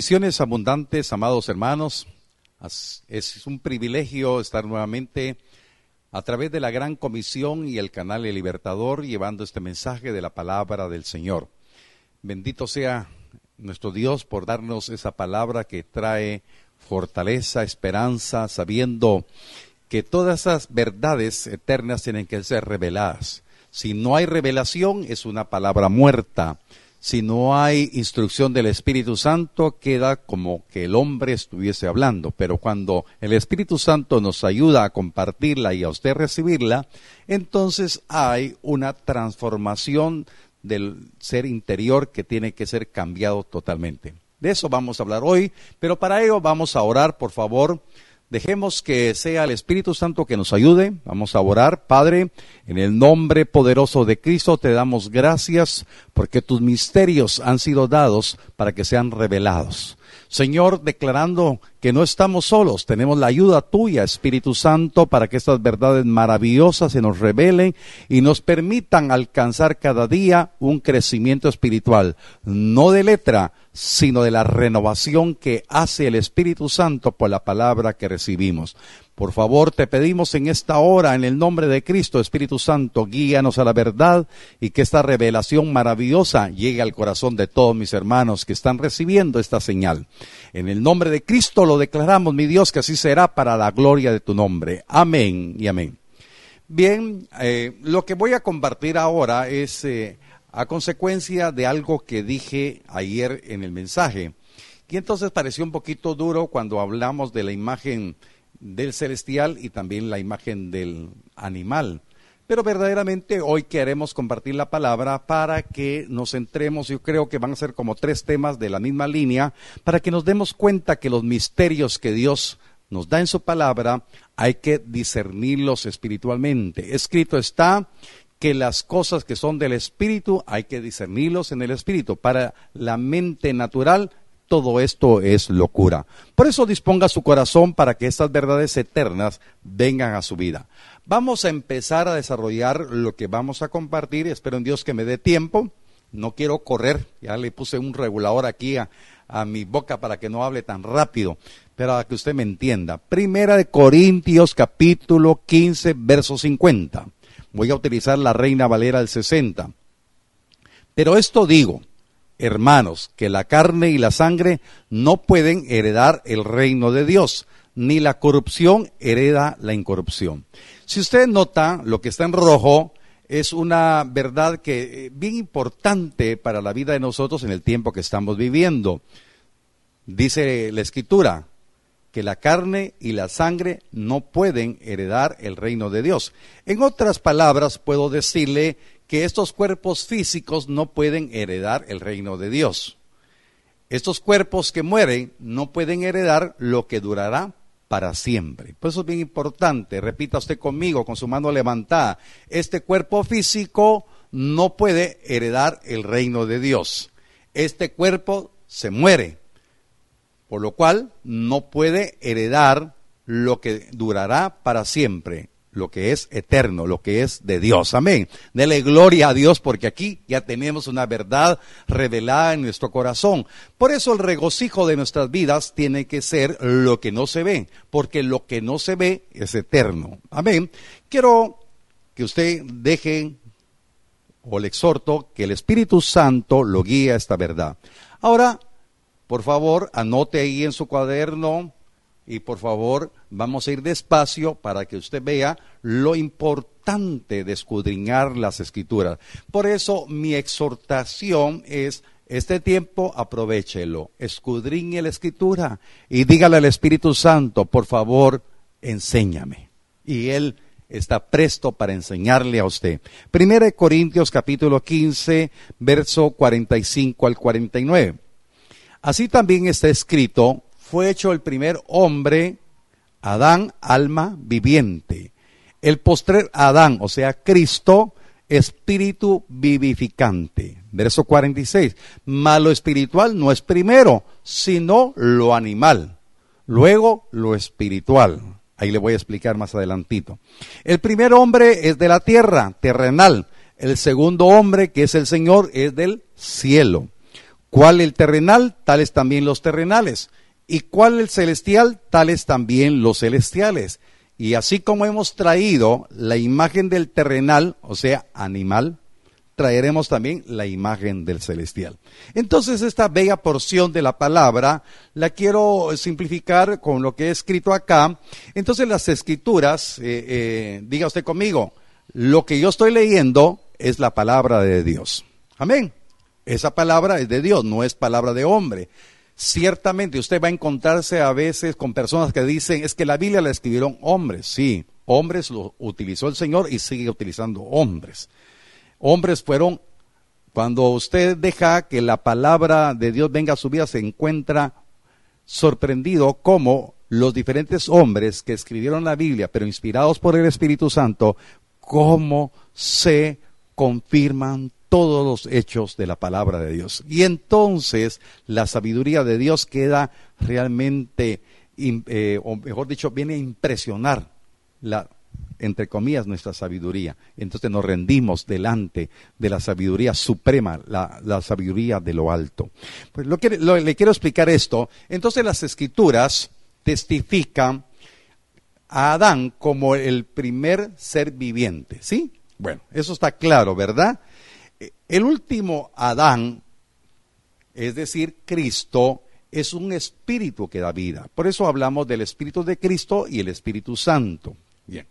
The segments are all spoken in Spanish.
Bendiciones abundantes, amados hermanos. Es un privilegio estar nuevamente a través de la Gran Comisión y el canal El Libertador llevando este mensaje de la palabra del Señor. Bendito sea nuestro Dios por darnos esa palabra que trae fortaleza, esperanza, sabiendo que todas esas verdades eternas tienen que ser reveladas. Si no hay revelación, es una palabra muerta. Si no hay instrucción del Espíritu Santo, queda como que el hombre estuviese hablando. Pero cuando el Espíritu Santo nos ayuda a compartirla y a usted recibirla, entonces hay una transformación del ser interior que tiene que ser cambiado totalmente. De eso vamos a hablar hoy, pero para ello vamos a orar, por favor. Dejemos que sea el Espíritu Santo que nos ayude. Vamos a orar. Padre, en el nombre poderoso de Cristo te damos gracias porque tus misterios han sido dados para que sean revelados. Señor, declarando que no estamos solos, tenemos la ayuda tuya, Espíritu Santo, para que estas verdades maravillosas se nos revelen y nos permitan alcanzar cada día un crecimiento espiritual, no de letra, sino de la renovación que hace el Espíritu Santo por la palabra que recibimos. Por favor, te pedimos en esta hora, en el nombre de Cristo, Espíritu Santo, guíanos a la verdad y que esta revelación maravillosa llegue al corazón de todos mis hermanos que están recibiendo esta señal. En el nombre de Cristo lo declaramos, mi Dios, que así será para la gloria de tu nombre. Amén y amén. Bien, eh, lo que voy a compartir ahora es eh, a consecuencia de algo que dije ayer en el mensaje. Y entonces pareció un poquito duro cuando hablamos de la imagen del celestial y también la imagen del animal. Pero verdaderamente hoy queremos compartir la palabra para que nos centremos, yo creo que van a ser como tres temas de la misma línea, para que nos demos cuenta que los misterios que Dios nos da en su palabra hay que discernirlos espiritualmente. Escrito está que las cosas que son del espíritu hay que discernirlos en el espíritu. Para la mente natural todo esto es locura. Por eso disponga su corazón para que estas verdades eternas vengan a su vida. Vamos a empezar a desarrollar lo que vamos a compartir. Espero en Dios que me dé tiempo. No quiero correr. Ya le puse un regulador aquí a, mi boca para que no hable tan rápido. Pero para que usted me entienda. Primera de Corintios capítulo 15 verso 50. Voy a utilizar la Reina Valera del 60. Pero esto digo hermanos, que la carne y la sangre no pueden heredar el reino de Dios, ni la corrupción hereda la incorrupción. Si usted nota, lo que está en rojo es una verdad que eh, bien importante para la vida de nosotros en el tiempo que estamos viviendo. Dice la escritura que la carne y la sangre no pueden heredar el reino de Dios. En otras palabras, puedo decirle que estos cuerpos físicos no pueden heredar el reino de Dios. Estos cuerpos que mueren no pueden heredar lo que durará para siempre. Por eso es bien importante, repita usted conmigo con su mano levantada, este cuerpo físico no puede heredar el reino de Dios. Este cuerpo se muere, por lo cual no puede heredar lo que durará para siempre lo que es eterno, lo que es de Dios. Amén. Dele gloria a Dios porque aquí ya tenemos una verdad revelada en nuestro corazón. Por eso el regocijo de nuestras vidas tiene que ser lo que no se ve, porque lo que no se ve es eterno. Amén. Quiero que usted deje o le exhorto que el Espíritu Santo lo guíe a esta verdad. Ahora, por favor, anote ahí en su cuaderno y por favor vamos a ir despacio para que usted vea lo importante de escudriñar las escrituras. Por eso mi exhortación es este tiempo aprovechelo, escudriñe la escritura y dígale al Espíritu Santo, por favor, enséñame. Y él está presto para enseñarle a usted. Primera de Corintios capítulo 15, verso 45 al 49. Así también está escrito, fue hecho el primer hombre, Adán, alma viviente. El postrer Adán, o sea, Cristo, espíritu vivificante. Verso 46. Malo espiritual no es primero, sino lo animal. Luego lo espiritual. Ahí le voy a explicar más adelantito. El primer hombre es de la tierra, terrenal. El segundo hombre, que es el Señor, es del cielo. ¿Cuál el terrenal? Tales también los terrenales. ¿Y cuál el celestial? Tales también los celestiales. Y así como hemos traído la imagen del terrenal, o sea, animal, traeremos también la imagen del celestial. Entonces, esta bella porción de la palabra la quiero simplificar con lo que he escrito acá. Entonces, las escrituras, eh, eh, diga usted conmigo, lo que yo estoy leyendo es la palabra de Dios. Amén. Esa palabra es de Dios, no es palabra de hombre. Ciertamente usted va a encontrarse a veces con personas que dicen, es que la Biblia la escribieron hombres. Sí, hombres lo utilizó el Señor y sigue utilizando hombres hombres fueron, cuando usted deja que la palabra de Dios venga a su vida, se encuentra sorprendido como los diferentes hombres que escribieron la Biblia, pero inspirados por el Espíritu Santo, cómo se confirman todos los hechos de la palabra de Dios. Y entonces la sabiduría de Dios queda realmente, eh, o mejor dicho, viene a impresionar la entre comillas, nuestra sabiduría. Entonces nos rendimos delante de la sabiduría suprema, la, sabiduría de lo alto. Pues lo que, le quiero explicar esto. Entonces las escrituras testifican a Adán como el primer ser viviente, ¿sí? Bueno, eso está claro, ¿verdad? El último Adán, es decir, Cristo, es un espíritu que da vida. Por eso hablamos del Espíritu de Cristo y el Espíritu Santo. Bien.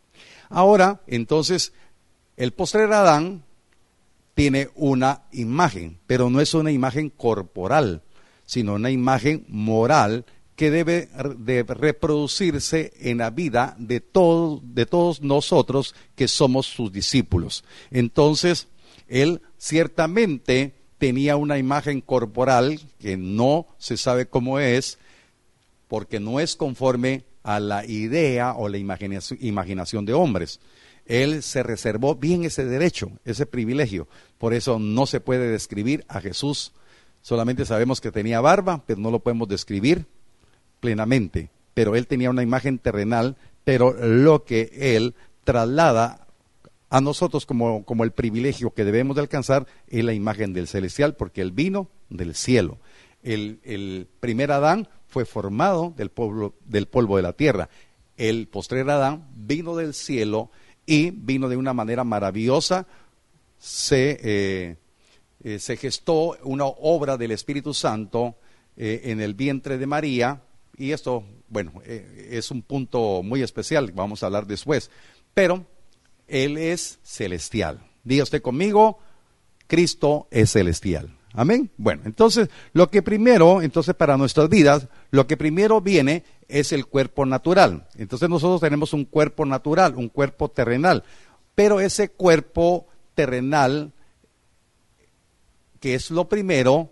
Ahora, entonces, el postrer Adán tiene una imagen, pero no es una imagen corporal, sino una imagen moral que debe de reproducirse en la vida de, de todos nosotros que somos sus discípulos. Entonces, él ciertamente tenía una imagen corporal que no se sabe cómo es, porque no es conforme a la idea o la imaginación de hombres. Él se reservó bien ese derecho, ese privilegio. Por eso no se puede describir a Jesús. Solamente sabemos que tenía barba, pero no lo podemos describir plenamente. Pero él tenía una imagen terrenal, pero lo que él traslada a nosotros como, como el privilegio que debemos de alcanzar es la imagen del celestial, porque él vino del cielo. El, el primer Adán fue formado del polvo, del polvo de la tierra. El postrer Adán vino del cielo y vino de una manera maravillosa. Se, eh, eh, se gestó una obra del Espíritu Santo eh, en el vientre de María. Y esto, bueno, es un punto muy especial, vamos a hablar después. Pero Él es celestial. Diga usted conmigo, Cristo es celestial. Amén. Bueno, entonces, lo que primero, entonces para nuestras vidas, lo que primero viene es el cuerpo natural. Entonces nosotros tenemos un cuerpo natural, un cuerpo terrenal, pero ese cuerpo terrenal, que es lo primero,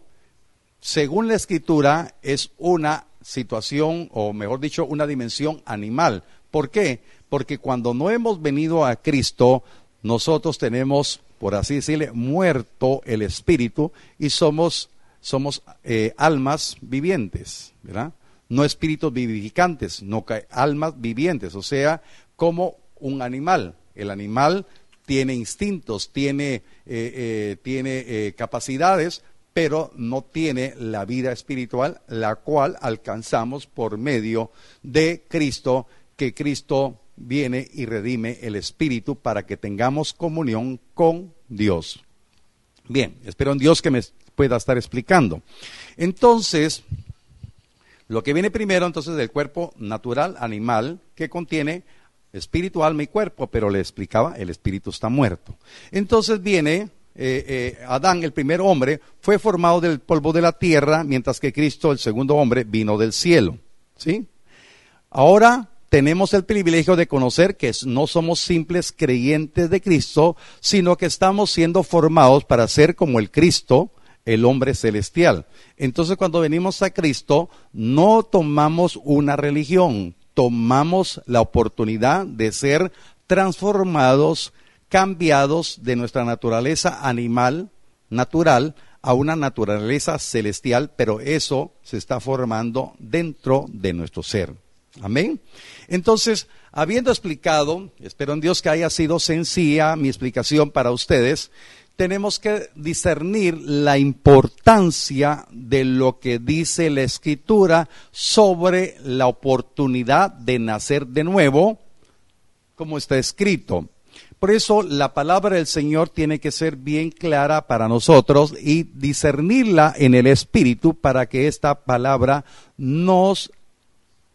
según la escritura, es una situación, o mejor dicho, una dimensión animal. ¿Por qué? Porque cuando no hemos venido a Cristo, nosotros tenemos por así decirle, muerto el espíritu y somos, somos eh, almas vivientes, ¿verdad? No espíritus vivificantes, no almas vivientes, o sea, como un animal. El animal tiene instintos, tiene, eh, eh, tiene capacidades, pero no tiene la vida espiritual, la cual alcanzamos por medio de Cristo, que Cristo viene y redime el espíritu para que tengamos comunión con Dios. Bien, espero en Dios que me pueda estar explicando. Entonces, lo que viene primero entonces del cuerpo natural animal que contiene espíritu, alma y cuerpo, pero le explicaba, el espíritu está muerto. Entonces viene eh, eh, Adán, el primer hombre, fue formado del polvo de la tierra, mientras que Cristo, el segundo hombre, vino del cielo. ¿Sí? Ahora tenemos el privilegio de conocer que no somos simples creyentes de Cristo, sino que estamos siendo formados para ser como el Cristo, el hombre celestial. Entonces cuando venimos a Cristo, no tomamos una religión, tomamos la oportunidad de ser transformados, cambiados de nuestra naturaleza animal, natural, a una naturaleza celestial, pero eso se está formando dentro de nuestro ser. Amén. Entonces, habiendo explicado, espero en Dios que haya sido sencilla mi explicación para ustedes, tenemos que discernir la importancia de lo que dice la escritura sobre la oportunidad de nacer de nuevo, como está escrito. Por eso la palabra del Señor tiene que ser bien clara para nosotros y discernirla en el Espíritu para que esta palabra nos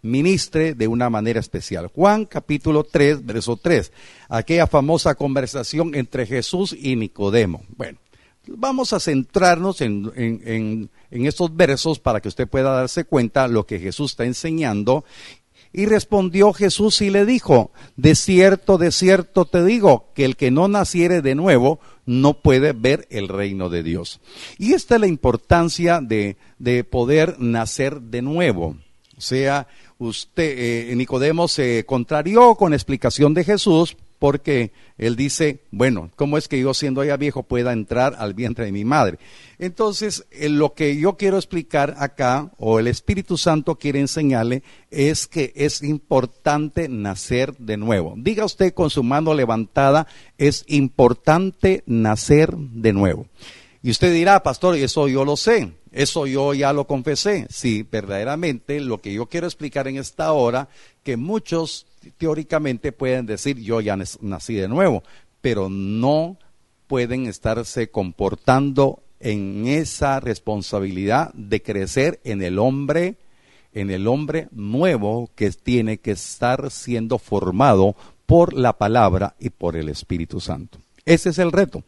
ministre de una manera especial. Juan capítulo 3, verso 3, aquella famosa conversación entre Jesús y Nicodemo. Bueno, vamos a centrarnos en, en, en, estos versos para que usted pueda darse cuenta lo que Jesús está enseñando. Y respondió Jesús y le dijo, de cierto, de cierto te digo, que el que no naciere de nuevo no puede ver el reino de Dios. Y esta es la importancia de, de poder nacer de nuevo. O sea, usted, eh, Nicodemo se contrarió con la explicación de Jesús porque él dice, bueno, ¿cómo es que yo siendo ya viejo pueda entrar al vientre de mi madre? Entonces, eh, lo que yo quiero explicar acá, o el Espíritu Santo quiere enseñarle, es que es importante nacer de nuevo. Diga usted con su mano levantada, es importante nacer de nuevo. Y usted dirá, pastor, eso yo lo sé. Eso yo ya lo confesé. Sí, verdaderamente lo que yo quiero explicar en esta hora, que muchos teóricamente pueden decir yo ya nací de nuevo, pero no pueden estarse comportando en esa responsabilidad de crecer en el hombre, en el hombre nuevo que tiene que estar siendo formado por la palabra y por el Espíritu Santo. Ese es el reto.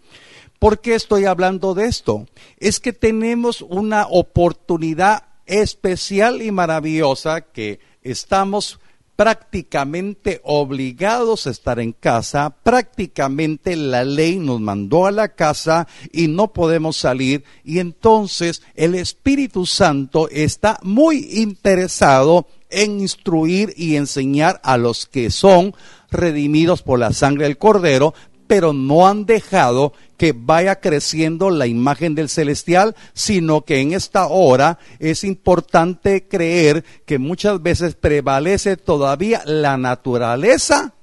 ¿Por qué estoy hablando de esto? Es que tenemos una oportunidad especial y maravillosa que estamos prácticamente obligados a estar en casa, prácticamente la ley nos mandó a la casa y no podemos salir y entonces el Espíritu Santo está muy interesado en instruir y enseñar a los que son redimidos por la sangre del Cordero, pero no han dejado que vaya creciendo la imagen del celestial, sino que en esta hora es importante creer que muchas veces prevalece todavía la naturaleza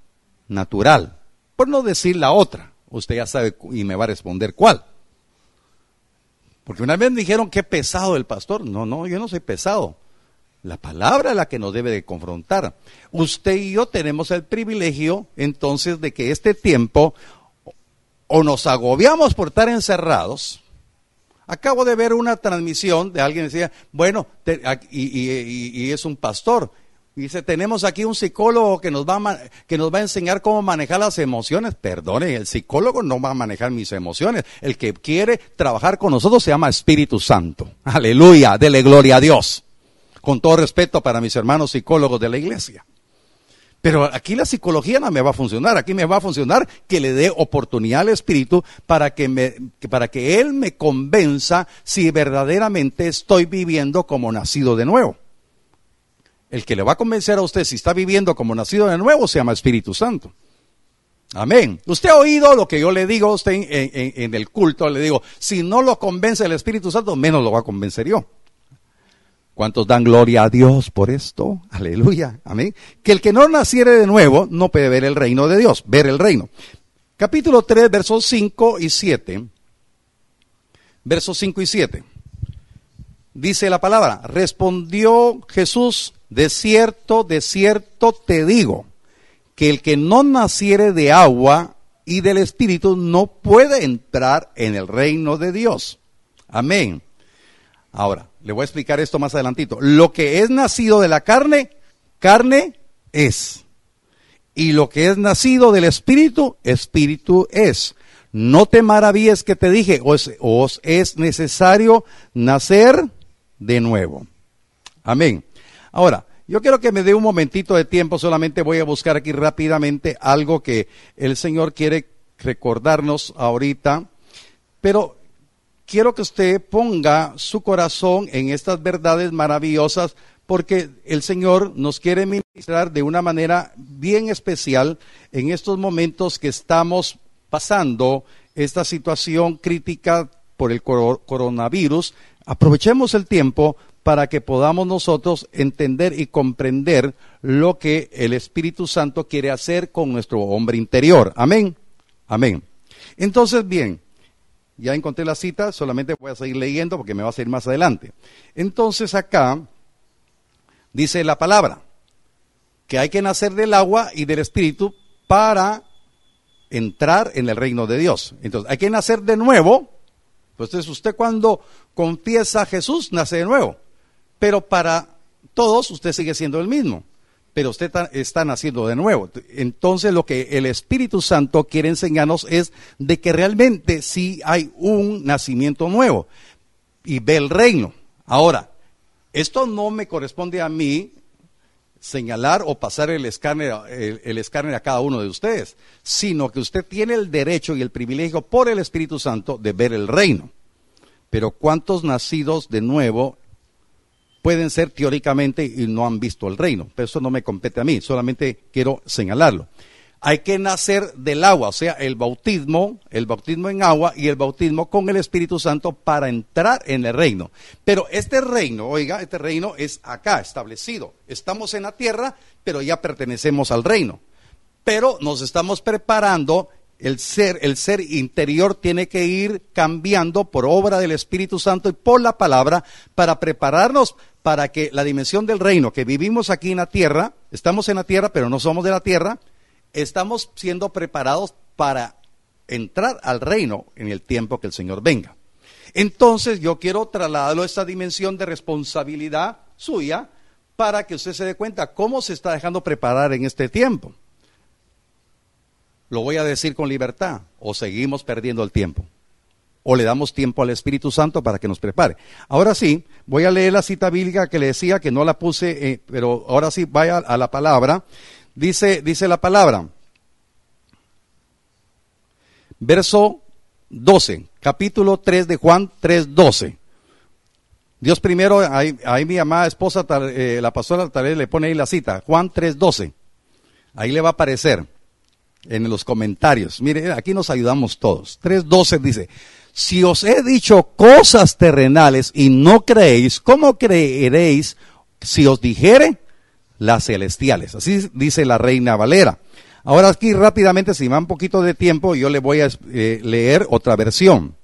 natural, por no decir la otra. Usted ya sabe y me va a responder cuál. Porque una vez me dijeron que pesado el pastor. No, no, yo no soy pesado. La palabra es la que nos debe de confrontar. Usted y yo tenemos el privilegio entonces de que este tiempo o nos agobiamos por estar encerrados. Acabo de ver una transmisión de alguien que decía, bueno, y, es un pastor. dice, tenemos aquí un psicólogo que nos, va a, que nos va a enseñar cómo manejar las emociones. Perdone, el psicólogo no va a manejar mis emociones. El que quiere trabajar con nosotros se llama Espíritu Santo. Aleluya, dele gloria a Dios. Con todo respeto para mis hermanos psicólogos de la iglesia. Pero aquí la psicología no me va a funcionar, aquí me va a funcionar que le dé oportunidad al Espíritu para que, para que Él me convenza si verdaderamente estoy viviendo como nacido de nuevo. El que le va a convencer a usted si está viviendo como nacido de nuevo se llama Espíritu Santo. Amén. Usted ha oído lo que yo le digo a usted en, en el culto, le digo, si no lo convence el Espíritu Santo, menos lo va a convencer yo. ¿Cuántos dan gloria a Dios por esto? Aleluya. Amén. Que el que no naciere de nuevo no puede ver el reino de Dios, ver el reino. Capítulo 3, versos 5 y 7. Versos 5 y 7. Dice la palabra, respondió Jesús, de cierto, de cierto te digo, que el que no naciere de agua y del Espíritu no puede entrar en el reino de Dios. Amén. Ahora, le voy a explicar esto más adelantito. Lo que es nacido de la carne, carne es. Y lo que es nacido del espíritu, espíritu es. No te maravilles que te dije, os, os es necesario nacer de nuevo. Amén. Ahora, yo quiero que me dé un momentito de tiempo, solamente voy a buscar aquí rápidamente algo que el Señor quiere recordarnos ahorita. Pero quiero que usted ponga su corazón en estas verdades maravillosas porque el Señor nos quiere ministrar de una manera bien especial en estos momentos que estamos pasando esta situación crítica por el coronavirus. Aprovechemos el tiempo para que podamos nosotros entender y comprender lo que el Espíritu Santo quiere hacer con nuestro hombre interior. Amén. Amén. Entonces, bien, ya encontré la cita, solamente voy a seguir leyendo porque me va a seguir más adelante. Entonces acá dice la palabra que hay que nacer del agua y del Espíritu para entrar en el reino de Dios. Entonces, hay que nacer de nuevo. Entonces, usted cuando confiesa a Jesús, nace de nuevo. Pero para todos, usted sigue siendo el mismo. Pero usted está naciendo de nuevo. Entonces, lo que el Espíritu Santo quiere enseñarnos es de que realmente sí hay un nacimiento nuevo y ve el reino. Ahora, esto no me corresponde a mí señalar o pasar el escáner, el, escáner a cada uno de ustedes, sino que usted tiene el derecho y el privilegio por el Espíritu Santo de ver el reino. Pero ¿cuántos nacidos de nuevo pueden ser teóricamente y no han visto el reino? Pero eso no me compete a mí, solamente quiero señalarlo hay que nacer del agua, o sea, el bautismo, el bautismo en agua y el bautismo con el Espíritu Santo para entrar en el reino. Pero este reino, oiga, este reino es acá establecido. Estamos en la tierra, pero ya pertenecemos al reino. Pero nos estamos preparando, el ser, el ser interior tiene que ir cambiando por obra del Espíritu Santo y por la palabra para prepararnos para que la dimensión del reino que vivimos aquí en la tierra, estamos en la tierra, pero no somos de la tierra, estamos siendo preparados para entrar al reino en el tiempo que el Señor venga. Entonces yo quiero trasladarlo a esta dimensión de responsabilidad suya para que usted se dé cuenta cómo se está dejando preparar en este tiempo. Lo voy a decir con libertad, o seguimos perdiendo el tiempo, o le damos tiempo al Espíritu Santo para que nos prepare. Ahora sí, voy a leer la cita bíblica que le decía que no la puse, eh, pero ahora sí vaya a la palabra Dice, dice la palabra. Verso 12, capítulo 3 de Juan 3, 12. Dios primero, ahí, mi amada esposa, eh, la pastora tal vez le pone ahí la cita, Juan 3, 12. Ahí le va a aparecer en los comentarios. Mire, aquí nos ayudamos todos. 3.12 dice, si os he dicho cosas terrenales y no creéis, ¿cómo creeréis si os dijere las celestiales. Así dice la reina Valera. Ahora aquí rápidamente, si da un poquito de tiempo, yo le voy a eh, leer otra versión.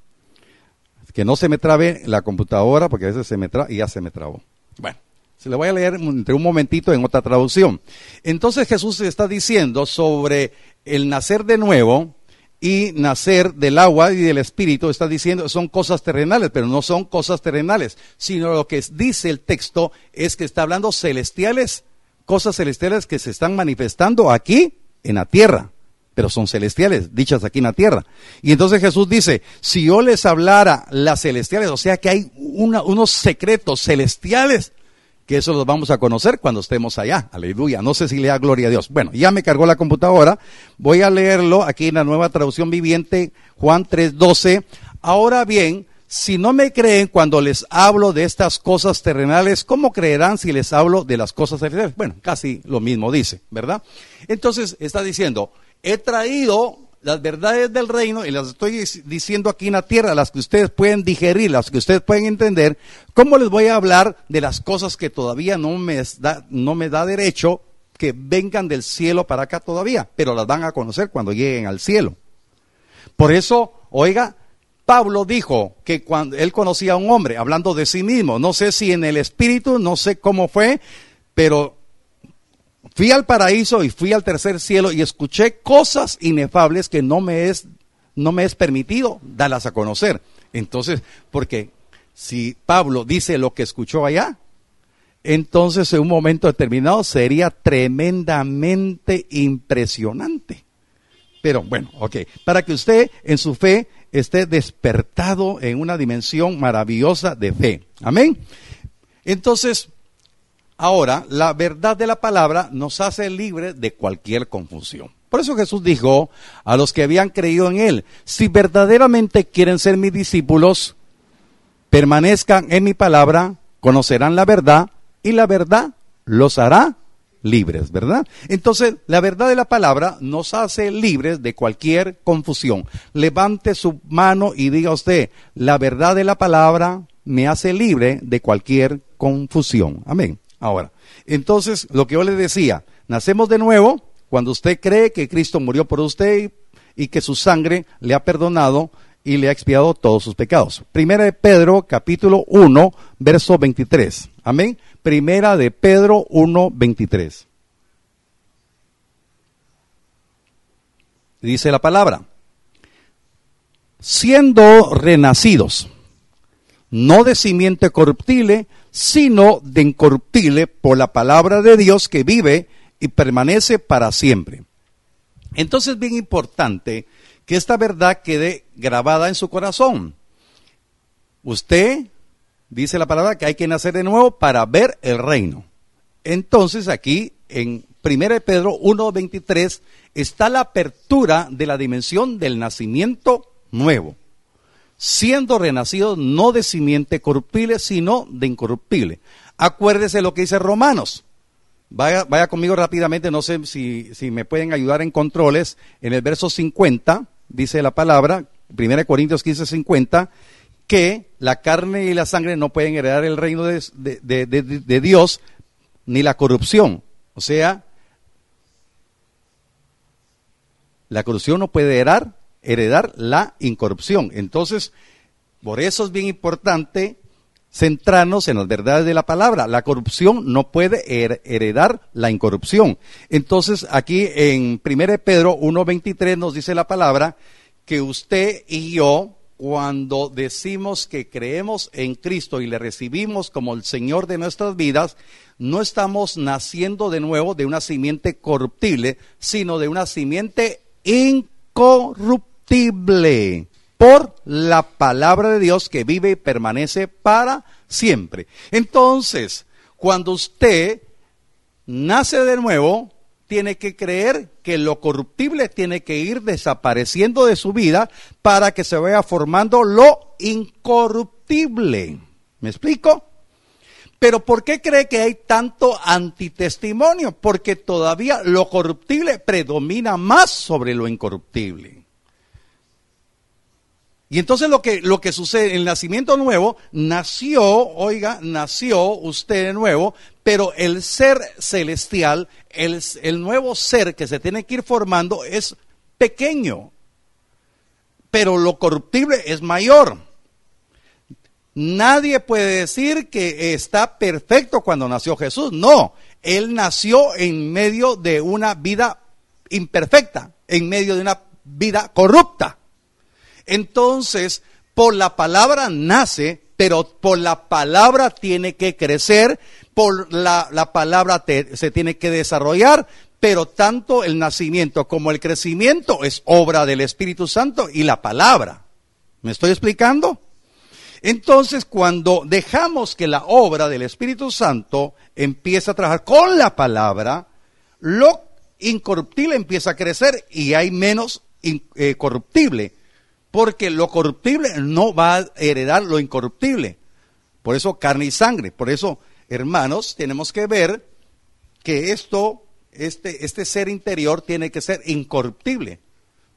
Que no se me trabe la computadora, porque a veces se me traba y ya se me trabó. Bueno, se le voy a leer entre un momentito en otra traducción. Entonces Jesús está diciendo sobre el nacer de nuevo y nacer del agua y del espíritu, está diciendo, son cosas terrenales, pero no son cosas terrenales, sino lo que dice el texto es que está hablando celestiales cosas celestiales que se están manifestando aquí en la tierra, pero son celestiales, dichas aquí en la tierra. Y entonces Jesús dice, si yo les hablara las celestiales, o sea que hay unos secretos celestiales, que eso los vamos a conocer cuando estemos allá. Aleluya. No sé si le da gloria a Dios. Bueno, ya me cargó la computadora. Voy a leerlo aquí en la nueva traducción viviente, Juan 3:12. Ahora bien, si no me creen cuando les hablo de estas cosas terrenales, ¿cómo creerán si les hablo de las cosas celestiales? Bueno, casi lo mismo dice, ¿verdad? Entonces está diciendo, he traído las verdades del reino y las estoy diciendo aquí en la tierra, las que ustedes pueden digerir, las que ustedes pueden entender. ¿Cómo les voy a hablar de las cosas que todavía no me da, no me da derecho que vengan del cielo para acá todavía? Pero las van a conocer cuando lleguen al cielo. Por eso, oiga, Pablo dijo que cuando él conocía a un hombre, hablando de sí mismo, no sé si en el espíritu, no sé cómo fue, pero fui al paraíso y fui al tercer cielo y escuché cosas inefables que no me es, no me es permitido darlas a conocer. Entonces, porque si Pablo dice lo que escuchó allá, entonces en un momento determinado sería tremendamente impresionante. Pero bueno, ok, para que usted en su fe esté despertado en una dimensión maravillosa de fe. Amén. Entonces, ahora, la verdad de la palabra nos hace libres de cualquier confusión. Por eso Jesús dijo a los que habían creído en Él, si verdaderamente quieren ser mis discípulos, permanezcan en mi palabra, conocerán la verdad y la verdad los hará libres, ¿verdad? Entonces, la verdad de la palabra nos hace libres de cualquier confusión. Levante su mano y diga usted, la verdad de la palabra me hace libre de cualquier confusión. Amén. Ahora, entonces, lo que yo le decía, nacemos de nuevo cuando usted cree que Cristo murió por usted y que su sangre le ha perdonado y le ha expiado todos sus pecados. Primera de Pedro, capítulo 1, verso 23. Amén. Primera de Pedro 1, 23. Dice la palabra, siendo renacidos, no de simiente corruptible, sino de incorruptible por la palabra de Dios que vive y permanece para siempre. Entonces es bien importante que esta verdad quede grabada en su corazón. Usted dice la palabra que hay que nacer de nuevo para ver el reino. Entonces aquí en 1 Pedro 1.23 está la apertura de la dimensión del nacimiento nuevo, siendo renacido no de simiente corruptible, sino de incorruptible. Acuérdese lo que dice Romanos. Vaya, vaya conmigo rápidamente, no sé si, si me pueden ayudar en controles. En el verso 50 dice la palabra, 1 Corintios 15, 50, que la carne y la sangre no pueden heredar el reino de, de Dios ni la corrupción. O sea, la corrupción no puede heredar, heredar la incorrupción. Entonces, por eso es bien importante centrarnos en las verdades de la palabra. La corrupción no puede heredar la incorrupción. Entonces, aquí en 1 Pedro 1.23 nos dice la palabra que usted y yo, cuando decimos que creemos en Cristo y le recibimos como el Señor de nuestras vidas, no estamos naciendo de nuevo de una simiente corruptible, sino de una simiente incorruptible por la palabra de Dios que vive y permanece para siempre. Entonces, cuando usted nace de nuevo, tiene que creer que lo corruptible tiene que ir desapareciendo de su vida para que se vaya formando lo incorruptible. ¿Me explico? Pero ¿por qué cree que hay tanto antitestimonio? Porque todavía lo corruptible predomina más sobre lo incorruptible. Y entonces lo que, lo que sucede, el nacimiento nuevo, nació, oiga, nació usted de nuevo, pero el ser celestial, el, el nuevo ser que se tiene que ir formando es pequeño, pero lo corruptible es mayor. Nadie puede decir que está perfecto cuando nació Jesús. No, Él nació en medio de una vida imperfecta, en medio de una vida corrupta. Entonces, por la palabra nace, pero por la palabra tiene que crecer, por la, palabra se tiene que desarrollar, pero tanto el nacimiento como el crecimiento es obra del Espíritu Santo y la palabra. ¿Me estoy explicando? Entonces, cuando dejamos que la obra del Espíritu Santo empieza a trabajar con la palabra, lo incorruptible empieza a crecer y hay menos eh, corruptible, porque lo corruptible no va a heredar lo incorruptible. Por eso carne y sangre. Por eso, hermanos, tenemos que ver que esto, este, este ser interior tiene que ser incorruptible.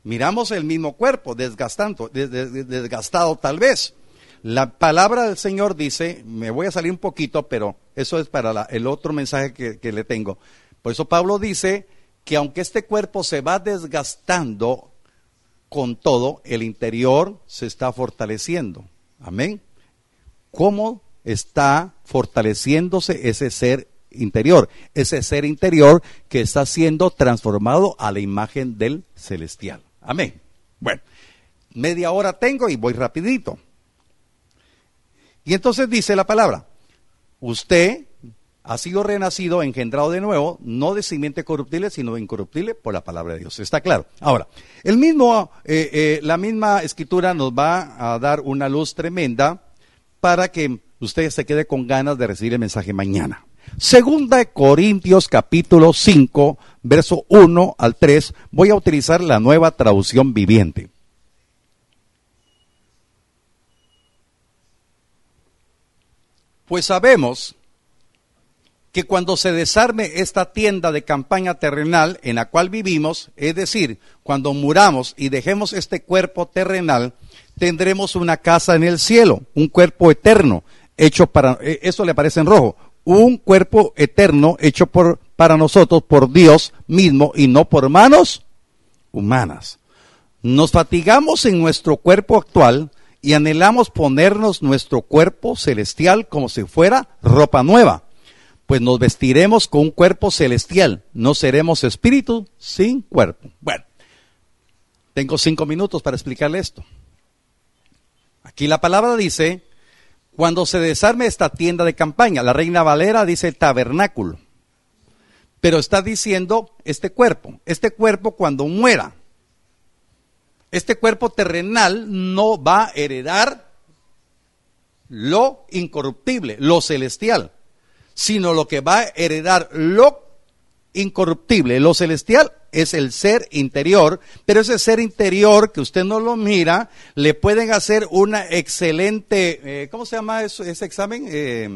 Miramos el mismo cuerpo, desgastando, desgastado tal vez la palabra del Señor dice, me voy a salir un poquito, pero eso es para el otro mensaje que, que le tengo. Por eso Pablo dice que aunque este cuerpo se va desgastando con todo, el interior se está fortaleciendo. Amén. ¿Cómo está fortaleciéndose ese ser interior? Ese ser interior que está siendo transformado a la imagen del celestial. Amén. Bueno, media hora tengo y voy rapidito. Y entonces dice la palabra, usted ha sido renacido, engendrado de nuevo, no de simiente corruptible, sino incorruptible por la palabra de Dios. Está claro. Ahora, el mismo, eh, eh, la misma escritura nos va a dar una luz tremenda para que usted se quede con ganas de recibir el mensaje mañana. Segunda de Corintios capítulo 5, verso 1 al 3, voy a utilizar la nueva traducción viviente. Pues sabemos que cuando se desarme esta tienda de campaña terrenal en la cual vivimos, es decir, cuando muramos y dejemos este cuerpo terrenal, tendremos una casa en el cielo, un cuerpo eterno, hecho para, eh, eso le aparece en rojo, un cuerpo eterno hecho por, para nosotros por Dios mismo y no por manos humanas. Nos fatigamos en nuestro cuerpo actual y anhelamos ponernos nuestro cuerpo celestial como si fuera ropa nueva, pues nos vestiremos con un cuerpo celestial, no seremos espíritu sin cuerpo. Bueno, tengo cinco minutos para explicarle esto. Aquí la palabra dice, cuando se desarme esta tienda de campaña, la reina Valera dice tabernáculo, pero está diciendo este cuerpo, este cuerpo cuando muera, este cuerpo terrenal no va a heredar lo incorruptible, lo celestial, sino lo que va a heredar lo incorruptible, lo celestial es el ser interior, pero ese ser interior que usted no lo mira, le pueden hacer una excelente, eh, ¿cómo se llama eso, ese examen? Eh,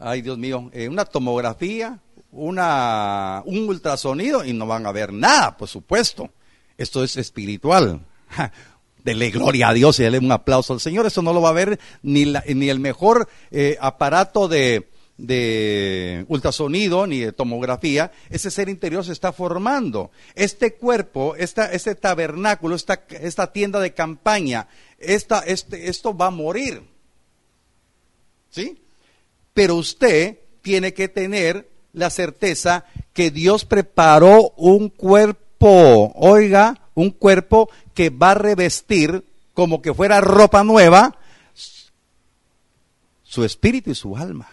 ay, Dios mío, eh, una tomografía, una, un ultrasonido y no van a ver nada, por supuesto. Esto es espiritual. Dele gloria a Dios y dele un aplauso al Señor. Eso no lo va a ver ni, ni el mejor eh, aparato de, de ultrasonido ni de tomografía, ese ser interior se está formando. Este cuerpo, este tabernáculo, esta, esta tienda de campaña, esta, este, esto va a morir. ¿Sí? Pero usted tiene que tener la certeza que Dios preparó un cuerpo oiga, un cuerpo que va a revestir como que fuera ropa nueva su espíritu y su alma.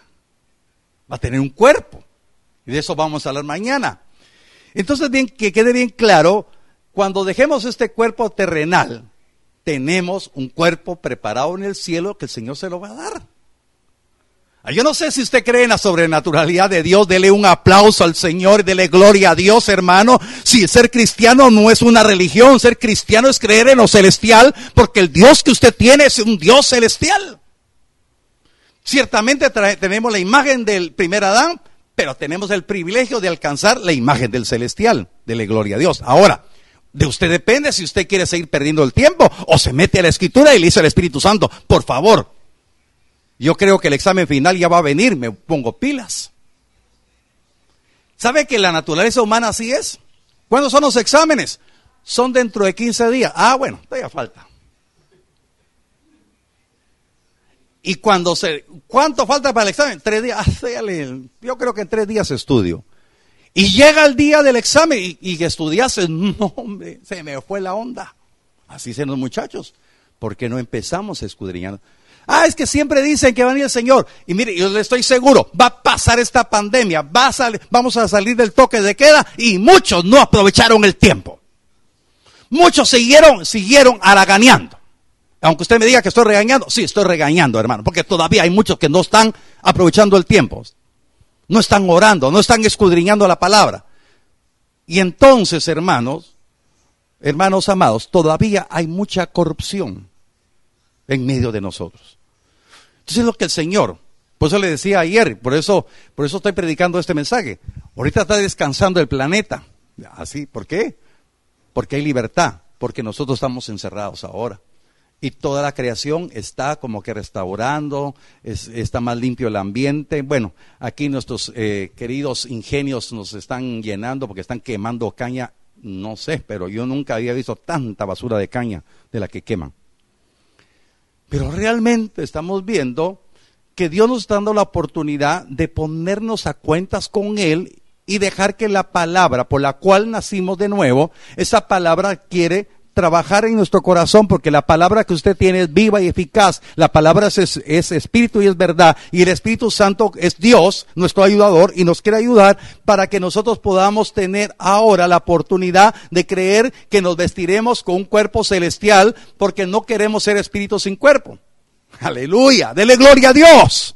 Va a tener un cuerpo. Y de eso vamos a hablar mañana. Entonces, bien, que quede bien claro, cuando dejemos este cuerpo terrenal, tenemos un cuerpo preparado en el cielo que el Señor se lo va a dar. Yo no sé si usted cree en la sobrenaturalidad de Dios, dele un aplauso al Señor, dele gloria a Dios, hermano. Si ser cristiano no es una religión, ser cristiano es creer en lo celestial, porque el Dios que usted tiene es un Dios celestial. Ciertamente tenemos la imagen del primer Adán, pero tenemos el privilegio de alcanzar la imagen del celestial. Dele gloria a Dios. Ahora, de usted depende si usted quiere seguir perdiendo el tiempo o se mete a la escritura y le dice al Espíritu Santo, por favor, yo creo que el examen final ya va a venir, me pongo pilas. ¿Sabe que la naturaleza humana así es? ¿Cuándo son los exámenes? Son dentro de 15 días. Ah, bueno, todavía falta. Y cuando se, ¿cuánto falta para el examen? Tres días. Ah, yo creo que en tres días estudio. Y llega el día del examen y, y estudiase, no, hombre, se me fue la onda. Así son los muchachos. ¿Por qué no empezamos a escudriñar? Ah, es que siempre dicen que va a venir el Señor. Y mire, yo le estoy seguro, va a pasar esta pandemia, va a vamos a salir del toque de queda y muchos no aprovecharon el tiempo. Muchos siguieron, siguieron haraganeando. Aunque usted me diga que estoy regañando, sí, estoy regañando, hermano, porque todavía hay muchos que no están aprovechando el tiempo. No están orando, no están escudriñando la palabra. Y entonces, hermanos, hermanos amados, todavía hay mucha corrupción en medio de nosotros. Entonces es lo que el Señor, por eso le decía ayer, por eso, por eso estoy predicando este mensaje. Ahorita está descansando el planeta. Así, ¿por qué? Porque hay libertad, porque nosotros estamos encerrados ahora. Y toda la creación está como que restaurando, está más limpio el ambiente. Bueno, aquí nuestros eh, queridos ingenios nos están llenando porque están quemando caña, no sé, pero yo nunca había visto tanta basura de caña de la que queman. Pero realmente estamos viendo que Dios nos está dando la oportunidad de ponernos a cuentas con Él y dejar que la palabra por la cual nacimos de nuevo, esa palabra quiere trabajar en nuestro corazón porque la palabra que usted tiene es viva y eficaz. La palabra es, es, espíritu y es verdad. Y el Espíritu Santo es Dios, nuestro ayudador, y nos quiere ayudar para que nosotros podamos tener ahora la oportunidad de creer que nos vestiremos con un cuerpo celestial porque no queremos ser espíritus sin cuerpo. Aleluya. Dele gloria a Dios.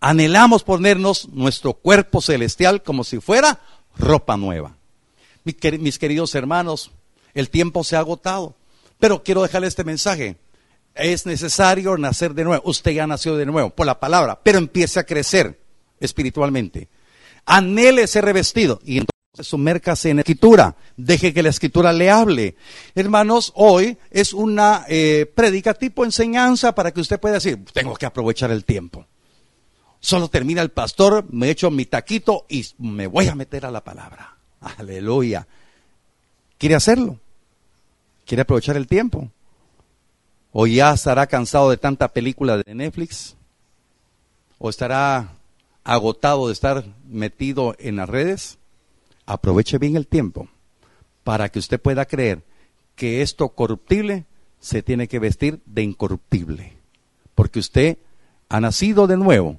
Anhelamos ponernos nuestro cuerpo celestial como si fuera ropa nueva. Mis queridos hermanos, el tiempo se ha agotado. Pero quiero dejarle este mensaje. Es necesario nacer de nuevo. Usted ya nació de nuevo por la palabra, pero empiece a crecer espiritualmente. Anhele ser revestido. Y Sumércase en la escritura, deje que la escritura le hable. Hermanos, hoy es una eh, predica tipo enseñanza para que usted pueda decir, tengo que aprovechar el tiempo. Solo termina el pastor, me echo mi taquito y me voy a meter a la palabra. Aleluya. ¿Quiere hacerlo? ¿Quiere aprovechar el tiempo? ¿O ya estará cansado de tanta película de Netflix? ¿O estará agotado de estar metido en las redes? aproveche bien el tiempo para que usted pueda creer que esto corruptible se tiene que vestir de incorruptible. Porque usted ha nacido de nuevo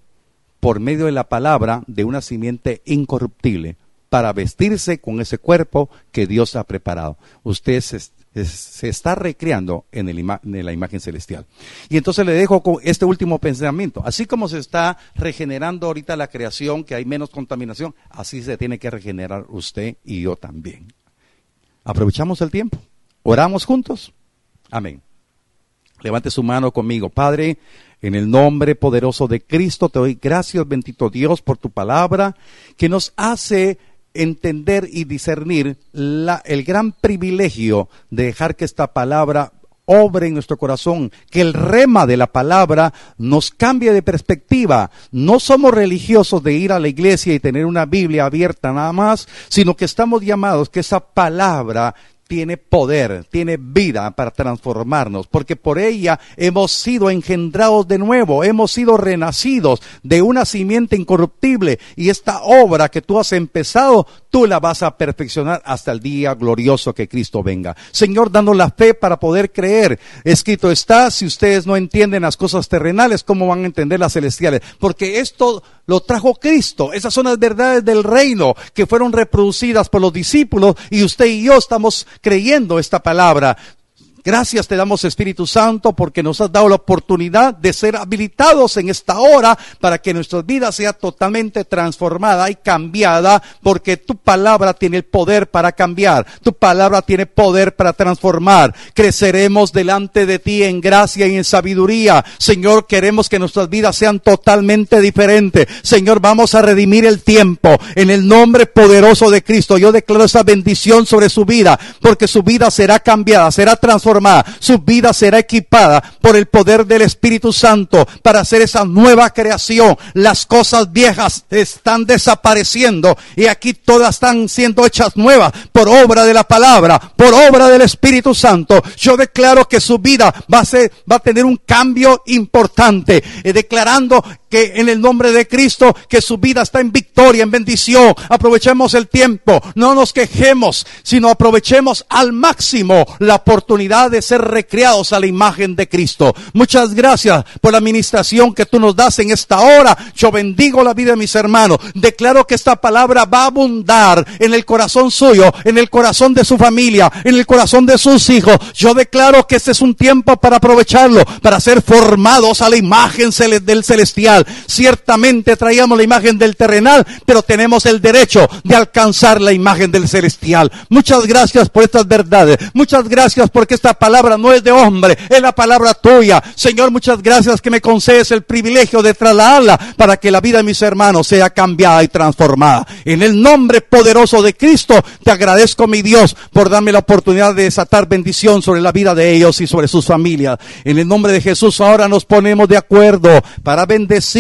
por medio de la palabra de una simiente incorruptible para vestirse con ese cuerpo que Dios ha preparado. Usted se, está recreando en, la imagen celestial. Y entonces le dejo este último pensamiento. Así como se está regenerando ahorita la creación, que hay menos contaminación, así se tiene que regenerar usted y yo también. Aprovechamos el tiempo. Oramos juntos. Amén. Levante su mano conmigo. Padre, en el nombre poderoso de Cristo te doy gracias, bendito Dios, por tu palabra que nos hace entender y discernir la, el gran privilegio de dejar que esta palabra obre en nuestro corazón, que el rema de la palabra nos cambie de perspectiva. No somos religiosos de ir a la iglesia y tener una Biblia abierta nada más, sino que estamos llamados que esa palabra tiene poder, tiene vida para transformarnos, porque por ella hemos sido engendrados de nuevo, hemos sido renacidos de una simiente incorruptible y esta obra que tú has empezado, tú la vas a perfeccionar hasta el día glorioso que Cristo venga. Señor, dando la fe para poder creer. Escrito está, si ustedes no entienden las cosas terrenales, ¿cómo van a entender las celestiales? Porque esto lo trajo Cristo. Esas son las verdades del reino que fueron reproducidas por los discípulos y usted y yo estamos creyendo esta palabra. Gracias te damos Espíritu Santo porque nos has dado la oportunidad de ser habilitados en esta hora para que nuestra vida sea totalmente transformada y cambiada porque tu palabra tiene el poder para cambiar, tu palabra tiene poder para transformar. Creceremos delante de ti en gracia y en sabiduría. Señor, queremos que nuestras vidas sean totalmente diferentes. Señor, vamos a redimir el tiempo en el nombre poderoso de Cristo. Yo declaro esa bendición sobre su vida porque su vida será cambiada, será transformada su vida será equipada por el poder del Espíritu Santo para hacer esa nueva creación. Las cosas viejas están desapareciendo y aquí todas están siendo hechas nuevas por obra de la palabra, por obra del Espíritu Santo. Yo declaro que su vida va a ser, va a tener un cambio importante, eh, declarando que en el nombre de Cristo, que su vida está en victoria, en bendición. Aprovechemos el tiempo, no nos quejemos, sino aprovechemos al máximo la oportunidad de ser recreados a la imagen de Cristo. Muchas gracias por la administración que tú nos das en esta hora. Yo bendigo la vida de mis hermanos. Declaro que esta palabra va a abundar en el corazón suyo, en el corazón de su familia, en el corazón de sus hijos. Yo declaro que este es un tiempo para aprovecharlo, para ser formados a la imagen del celestial Ciertamente traíamos la imagen del terrenal, pero tenemos el derecho de alcanzar la imagen del celestial. Muchas gracias por estas verdades. Muchas gracias porque esta palabra no es de hombre, es la palabra tuya. Señor, muchas gracias que me concedes el privilegio de trasladarla para que la vida de mis hermanos sea cambiada y transformada. En el nombre poderoso de Cristo, te agradezco, mi Dios, por darme la oportunidad de desatar bendición sobre la vida de ellos y sobre sus familias. En el nombre de Jesús, ahora nos ponemos de acuerdo para bendecir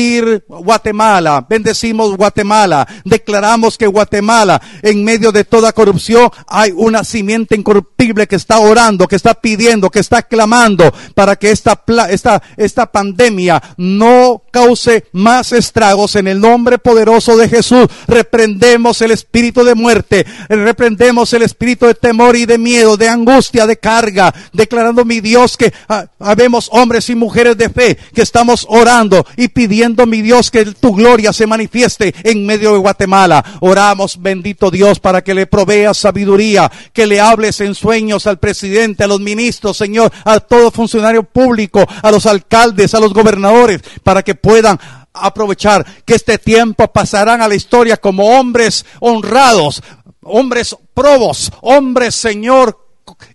Guatemala, bendecimos Guatemala, declaramos que Guatemala, en medio de toda corrupción, hay una simiente incorruptible que está orando, que está pidiendo, que está clamando para que esta, esta, esta pandemia no cause más estragos en el nombre poderoso de Jesús. Reprendemos el espíritu de muerte, reprendemos el espíritu de temor y de miedo, de angustia, de carga, declarando mi Dios que ah, habemos hombres y mujeres de fe que estamos orando y pidiendo mi Dios, que tu gloria se manifieste en medio de Guatemala. Oramos, bendito Dios, para que le proveas sabiduría, que le hables en sueños al presidente, a los ministros, Señor, a todo funcionario público, a los alcaldes, a los gobernadores, para que puedan aprovechar que este tiempo pasarán a la historia como hombres honrados, hombres probos, hombres, Señor,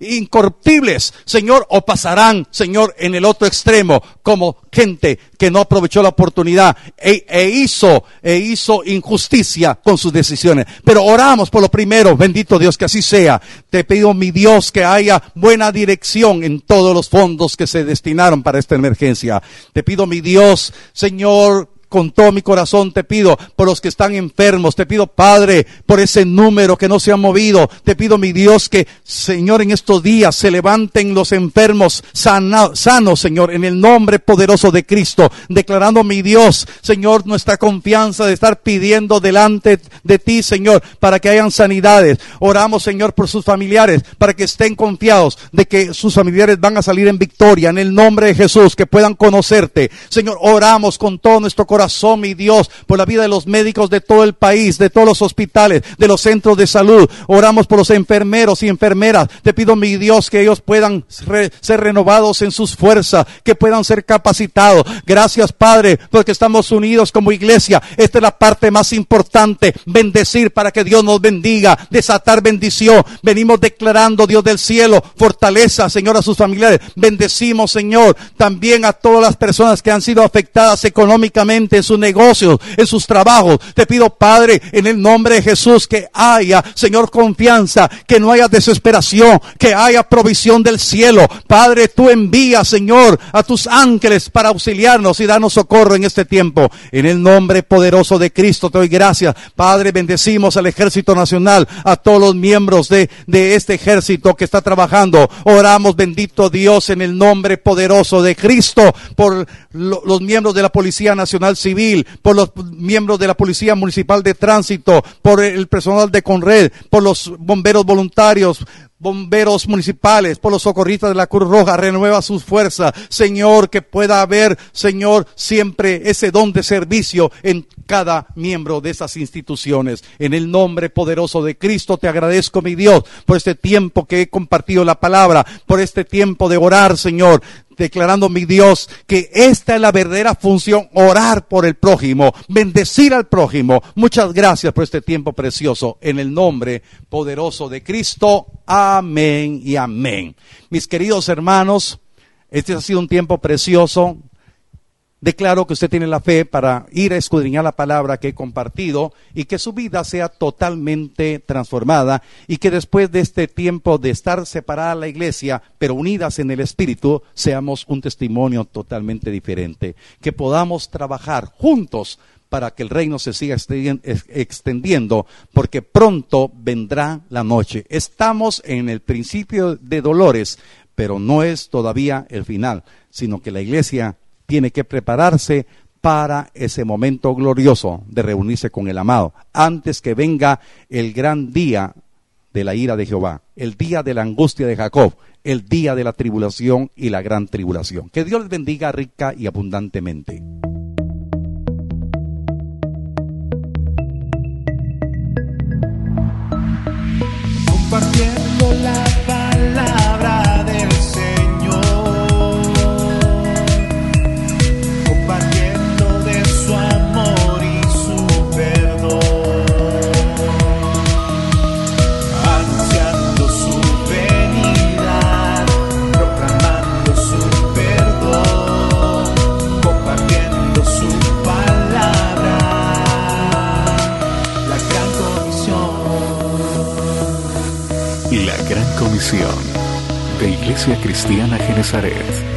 incorruptibles, Señor, o pasarán, Señor, en el otro extremo, como gente que no aprovechó la oportunidad e, e, hizo, e hizo injusticia con sus decisiones. Pero oramos por lo primero, bendito Dios, que así sea. Te pido, mi Dios, que haya buena dirección en todos los fondos que se destinaron para esta emergencia. Te pido, mi Dios, Señor, con todo mi corazón te pido por los que están enfermos. Te pido, Padre, por ese número que no se ha movido. Te pido, mi Dios, que, Señor, en estos días se levanten los enfermos sanos, Señor, en el nombre poderoso de Cristo. Declarando, mi Dios, Señor, nuestra confianza de estar pidiendo delante de ti, Señor, para que hayan sanidades. Oramos, Señor, por sus familiares, para que estén confiados de que sus familiares van a salir en victoria. En el nombre de Jesús, que puedan conocerte. Señor, oramos con todo nuestro corazón corazón, mi Dios, por la vida de los médicos de todo el país, de todos los hospitales, de los centros de salud. Oramos por los enfermeros y enfermeras. Te pido, mi Dios, que ellos puedan ser renovados en sus fuerzas, que puedan ser capacitados. Gracias, Padre, porque estamos unidos como iglesia. Esta es la parte más importante. Bendecir para que Dios nos bendiga, desatar bendición. Venimos declarando, Dios del cielo, fortaleza, Señor, a sus familiares. Bendecimos, Señor, también a todas las personas que han sido afectadas económicamente en sus negocios, en sus trabajos. Te pido, Padre, en el nombre de Jesús, que haya, Señor, confianza, que no haya desesperación, que haya provisión del cielo. Padre, tú envías, Señor, a tus ángeles para auxiliarnos y darnos socorro en este tiempo. En el nombre poderoso de Cristo te doy gracias. Padre, bendecimos al Ejército Nacional, a todos los miembros de, este ejército que está trabajando. Oramos, bendito Dios, en el nombre poderoso de Cristo, por los miembros de la Policía Nacional Civil, por los miembros de la Policía Municipal de Tránsito, por el personal de Conred, por los bomberos voluntarios, bomberos municipales, por los socorristas de la Cruz Roja, renueva sus fuerzas, Señor, que pueda haber, Señor, siempre ese don de servicio en cada miembro de esas instituciones. En el nombre poderoso de Cristo te agradezco, mi Dios, por este tiempo que he compartido la palabra, por este tiempo de orar, Señor declarando mi Dios que esta es la verdadera función, orar por el prójimo, bendecir al prójimo. Muchas gracias por este tiempo precioso en el nombre poderoso de Cristo. Amén y amén. Mis queridos hermanos, este ha sido un tiempo precioso. Declaro que usted tiene la fe para ir a escudriñar la palabra que he compartido y que su vida sea totalmente transformada y que después de este tiempo de estar separada la iglesia, pero unidas en el Espíritu, seamos un testimonio totalmente diferente. Que podamos trabajar juntos para que el reino se siga extendiendo, porque pronto vendrá la noche. Estamos en el principio de dolores, pero no es todavía el final, sino que la iglesia tiene que prepararse para ese momento glorioso de reunirse con el amado, antes que venga el gran día de la ira de Jehová, el día de la angustia de Jacob, el día de la tribulación y la gran tribulación. Que Dios les bendiga rica y abundantemente. Cristiana Genezaret.